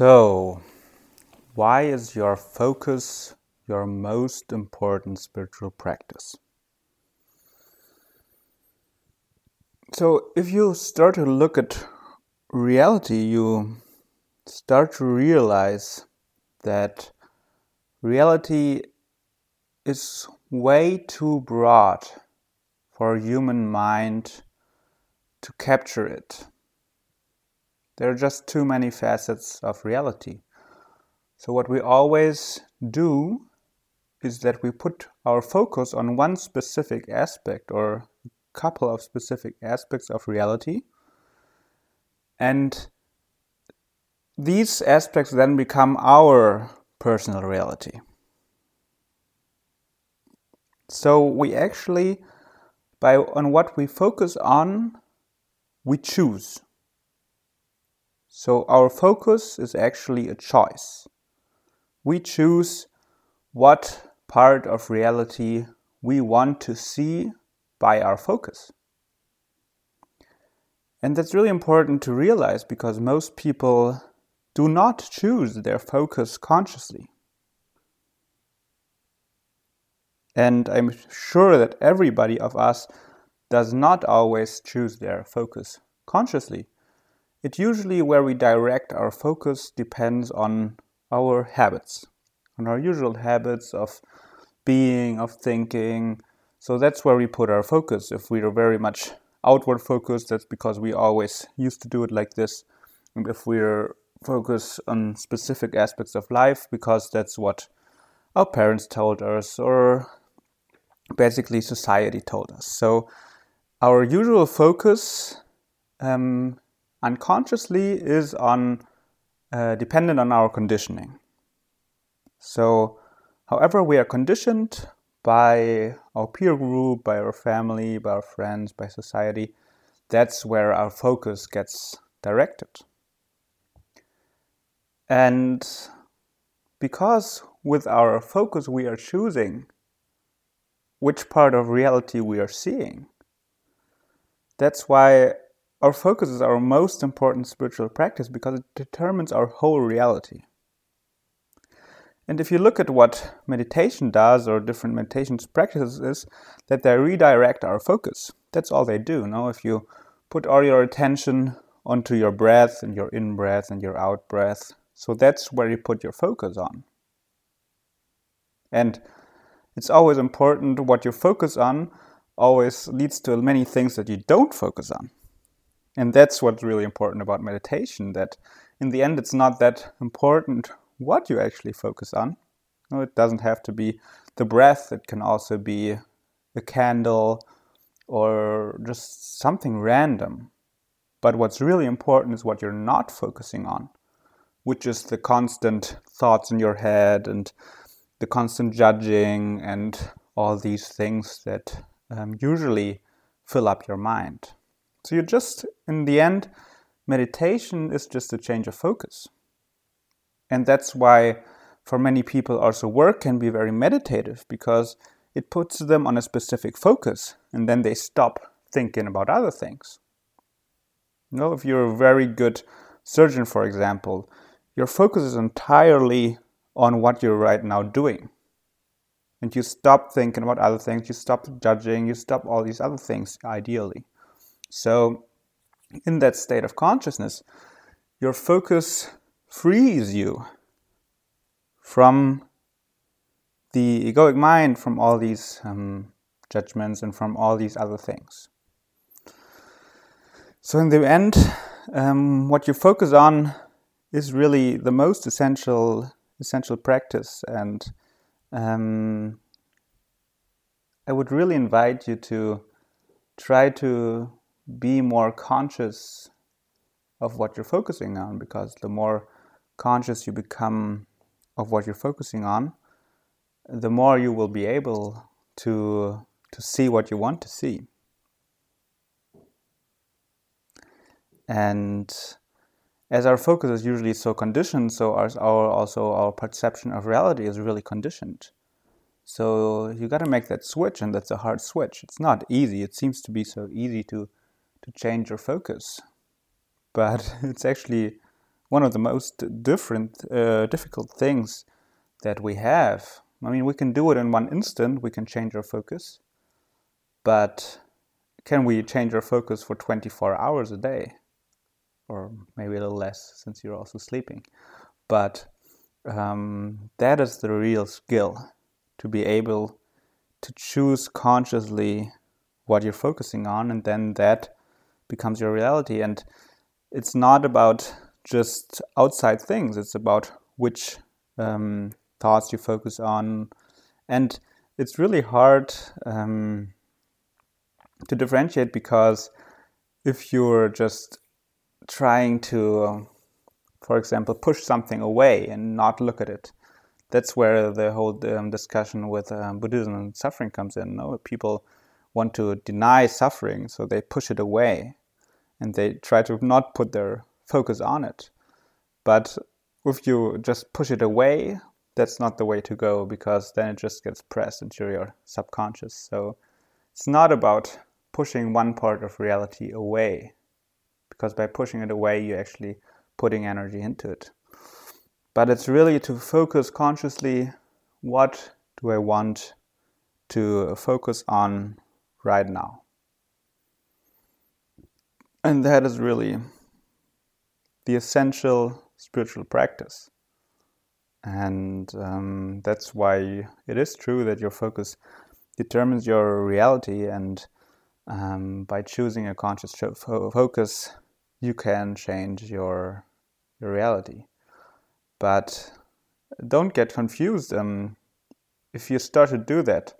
So, why is your focus your most important spiritual practice? So, if you start to look at reality, you start to realize that reality is way too broad for a human mind to capture it. There are just too many facets of reality. So, what we always do is that we put our focus on one specific aspect or a couple of specific aspects of reality. And these aspects then become our personal reality. So we actually, by on what we focus on, we choose. So our focus is actually a choice. We choose what part of reality we want to see by our focus. And that's really important to realize because most people do not choose their focus consciously. And I'm sure that everybody of us does not always choose their focus consciously. It usually where we direct our focus depends on our habits, on our usual habits of being, of thinking. So that's where we put our focus. If we are very much outward focused, that's because we always used to do it like this. And if we're focused on specific aspects of life, because that's what our parents told us, or basically society told us. So our usual focus um, unconsciously is on uh, dependent on our conditioning. So, however, we are conditioned by our peer group, by our family, by our friends, by society, that's where our focus gets directed. And because with our focus we are choosing which part of reality we are seeing, that's why our focus is our most important spiritual practice because it determines our whole reality. And if you look at what meditation does or different meditation practices is that they redirect our focus. That's all they do. Now if you put all your attention onto your breath and your in breath and your out breath, so that's where you put your focus on. And it's always important what you focus on always leads to many things that you don't focus on. And that's what's really important about meditation that in the end, it's not that important what you actually focus on. No, it doesn't have to be the breath, it can also be a candle or just something random. But what's really important is what you're not focusing on, which is the constant thoughts in your head and the constant judging and all these things that um, usually fill up your mind. So you just, in the end, meditation is just a change of focus. And that's why, for many people, also work can be very meditative because it puts them on a specific focus and then they stop thinking about other things. You know, if you're a very good surgeon, for example, your focus is entirely on what you're right now doing. And you stop thinking about other things, you stop judging, you stop all these other things, ideally. So, in that state of consciousness, your focus frees you from the egoic mind, from all these um, judgments, and from all these other things. So, in the end, um, what you focus on is really the most essential essential practice, and um, I would really invite you to try to be more conscious of what you're focusing on because the more conscious you become of what you're focusing on, the more you will be able to to see what you want to see. And as our focus is usually so conditioned, so our, our also our perception of reality is really conditioned. So you got to make that switch, and that's a hard switch. It's not easy. It seems to be so easy to to change your focus. But it's actually one of the most different, uh, difficult things that we have. I mean, we can do it in one instant, we can change our focus, but can we change our focus for 24 hours a day? Or maybe a little less since you're also sleeping. But um, that is the real skill to be able to choose consciously what you're focusing on, and then that becomes your reality. And it's not about just outside things, it's about which um, thoughts you focus on. And it's really hard um, to differentiate because if you're just trying to, for example, push something away and not look at it, that's where the whole um, discussion with um, Buddhism and suffering comes in. No, people want to deny suffering, so they push it away, and they try to not put their focus on it. But if you just push it away, that's not the way to go because then it just gets pressed into your subconscious. So it's not about pushing one part of reality away because by pushing it away, you're actually putting energy into it. But it's really to focus consciously what do I want to focus on right now? And that is really the essential spiritual practice. And um, that's why it is true that your focus determines your reality. And um, by choosing a conscious focus, you can change your, your reality. But don't get confused. Um, if you start to do that,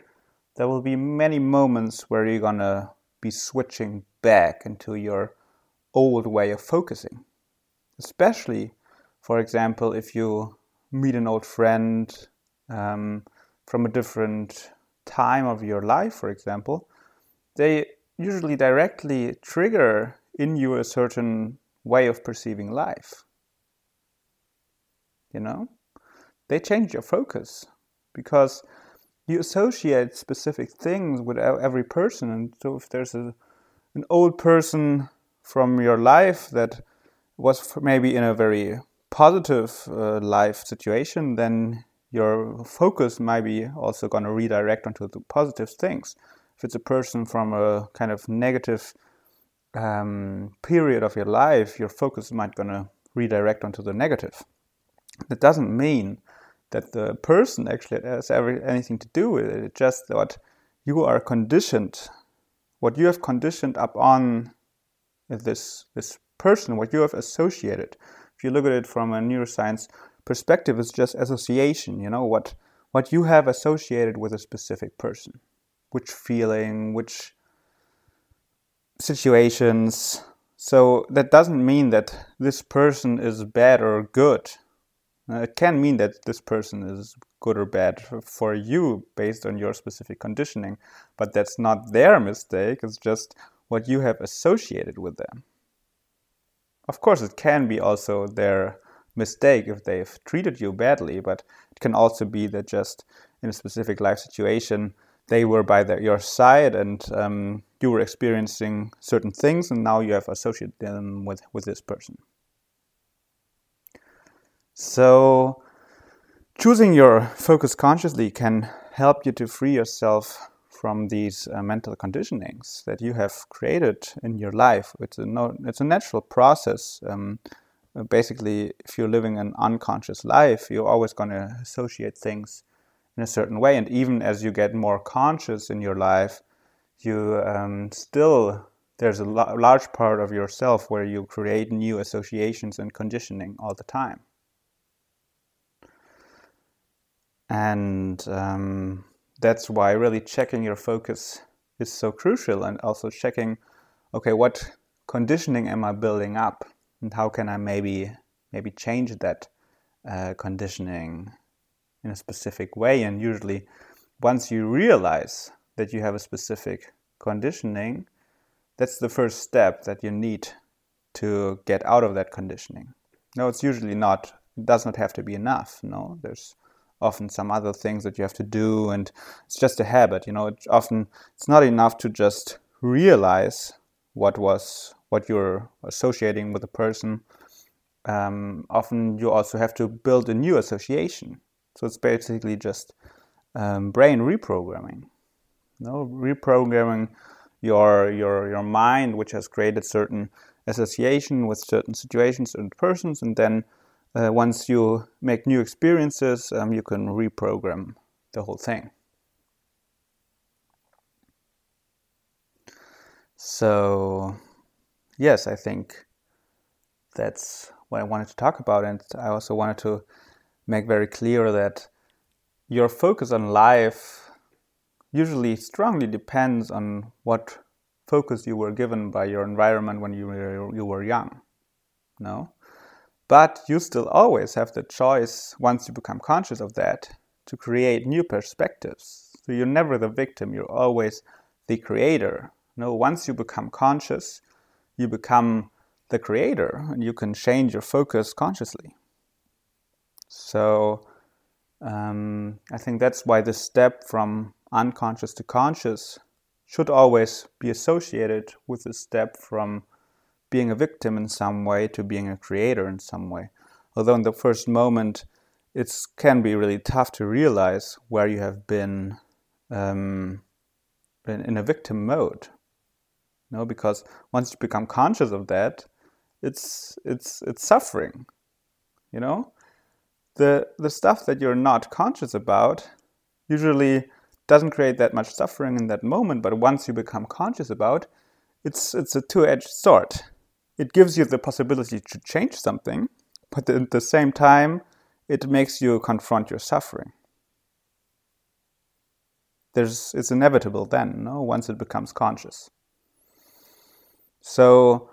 there will be many moments where you're gonna be switching back into your old way of focusing. Especially, for example, if you meet an old friend um, from a different time of your life, for example, they usually directly trigger in you a certain way of perceiving life you know they change your focus because you associate specific things with every person and so if there's a, an old person from your life that was maybe in a very positive uh, life situation then your focus might be also going to redirect onto the positive things. If it's a person from a kind of negative um, period of your life your focus might going to redirect onto the negative. That doesn't mean that the person actually has every, anything to do with it. It's just that you are conditioned, what you have conditioned up on this this person, what you have associated. If you look at it from a neuroscience perspective, it's just association. You know what what you have associated with a specific person, which feeling, which situations. So that doesn't mean that this person is bad or good. Uh, it can mean that this person is good or bad for you based on your specific conditioning, but that's not their mistake, it's just what you have associated with them. Of course, it can be also their mistake if they've treated you badly, but it can also be that just in a specific life situation, they were by your side and um, you were experiencing certain things, and now you have associated them with, with this person. So, choosing your focus consciously can help you to free yourself from these uh, mental conditionings that you have created in your life. It's a, no, it's a natural process. Um, basically, if you're living an unconscious life, you're always going to associate things in a certain way. And even as you get more conscious in your life, you um, still there's a large part of yourself where you create new associations and conditioning all the time. And um, that's why really checking your focus is so crucial and also checking, okay, what conditioning am I building up and how can I maybe maybe change that uh, conditioning in a specific way. And usually, once you realize that you have a specific conditioning, that's the first step that you need to get out of that conditioning. No, it's usually not. It does not have to be enough. No, there's often some other things that you have to do and it's just a habit you know it often it's not enough to just realize what was what you're associating with a person um, often you also have to build a new association. So it's basically just um, brain reprogramming. You know, reprogramming your your your mind, which has created certain association with certain situations and persons, and then uh, once you make new experiences, um, you can reprogram the whole thing. So, yes, I think that's what I wanted to talk about, and I also wanted to make very clear that your focus on life usually strongly depends on what focus you were given by your environment when you were, you were young. No? But you still always have the choice, once you become conscious of that, to create new perspectives. So you're never the victim, you're always the creator. No, once you become conscious, you become the creator and you can change your focus consciously. So um, I think that's why the step from unconscious to conscious should always be associated with the step from being a victim in some way to being a creator in some way. Although in the first moment, it can be really tough to realize where you have been, um, in a victim mode. Know, because once you become conscious of that, it's it's it's suffering. You know, the the stuff that you're not conscious about usually doesn't create that much suffering in that moment, but once you become conscious about, it's it's a two-edged sword it gives you the possibility to change something, but at the same time, it makes you confront your suffering. There's, it's inevitable then, no? once it becomes conscious. So,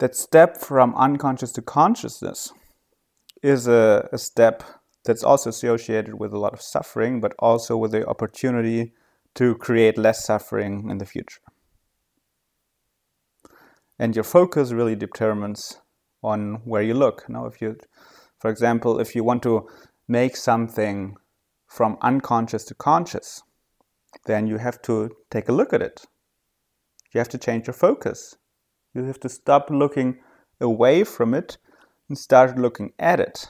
that step from unconscious to consciousness is a, a step that's also associated with a lot of suffering, but also with the opportunity to create less suffering in the future and your focus really determines on where you look. Now, if you, for example, if you want to make something from unconscious to conscious, then you have to take a look at it. You have to change your focus. You have to stop looking away from it and start looking at it.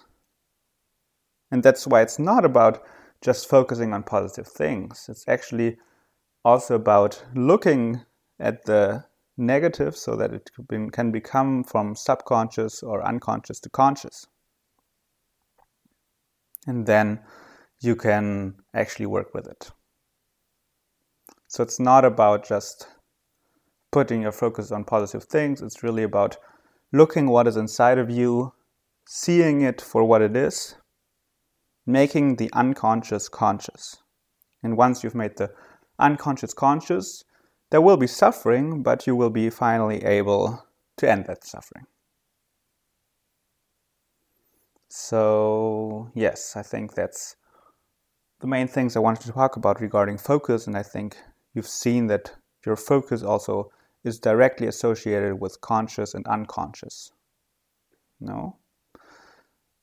And that's why it's not about just focusing on positive things. It's actually also about looking at the negative so that it can become from subconscious or unconscious to conscious. And then you can actually work with it. So it's not about just putting your focus on positive things, it's really about looking what is inside of you, seeing it for what it is, making the unconscious conscious. And once you've made the unconscious conscious, there will be suffering, but you will be finally able to end that suffering. So, yes, I think that's the main things I wanted to talk about regarding focus, and I think you've seen that your focus also is directly associated with conscious and unconscious. No?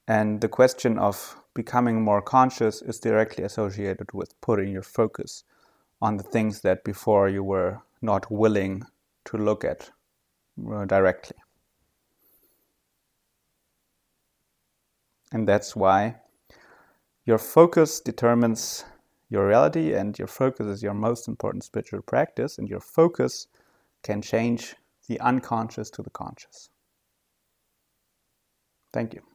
And the question of becoming more conscious is directly associated with putting your focus on the things that before you were not willing to look at uh, directly. And that's why your focus determines your reality, and your focus is your most important spiritual practice, and your focus can change the unconscious to the conscious. Thank you.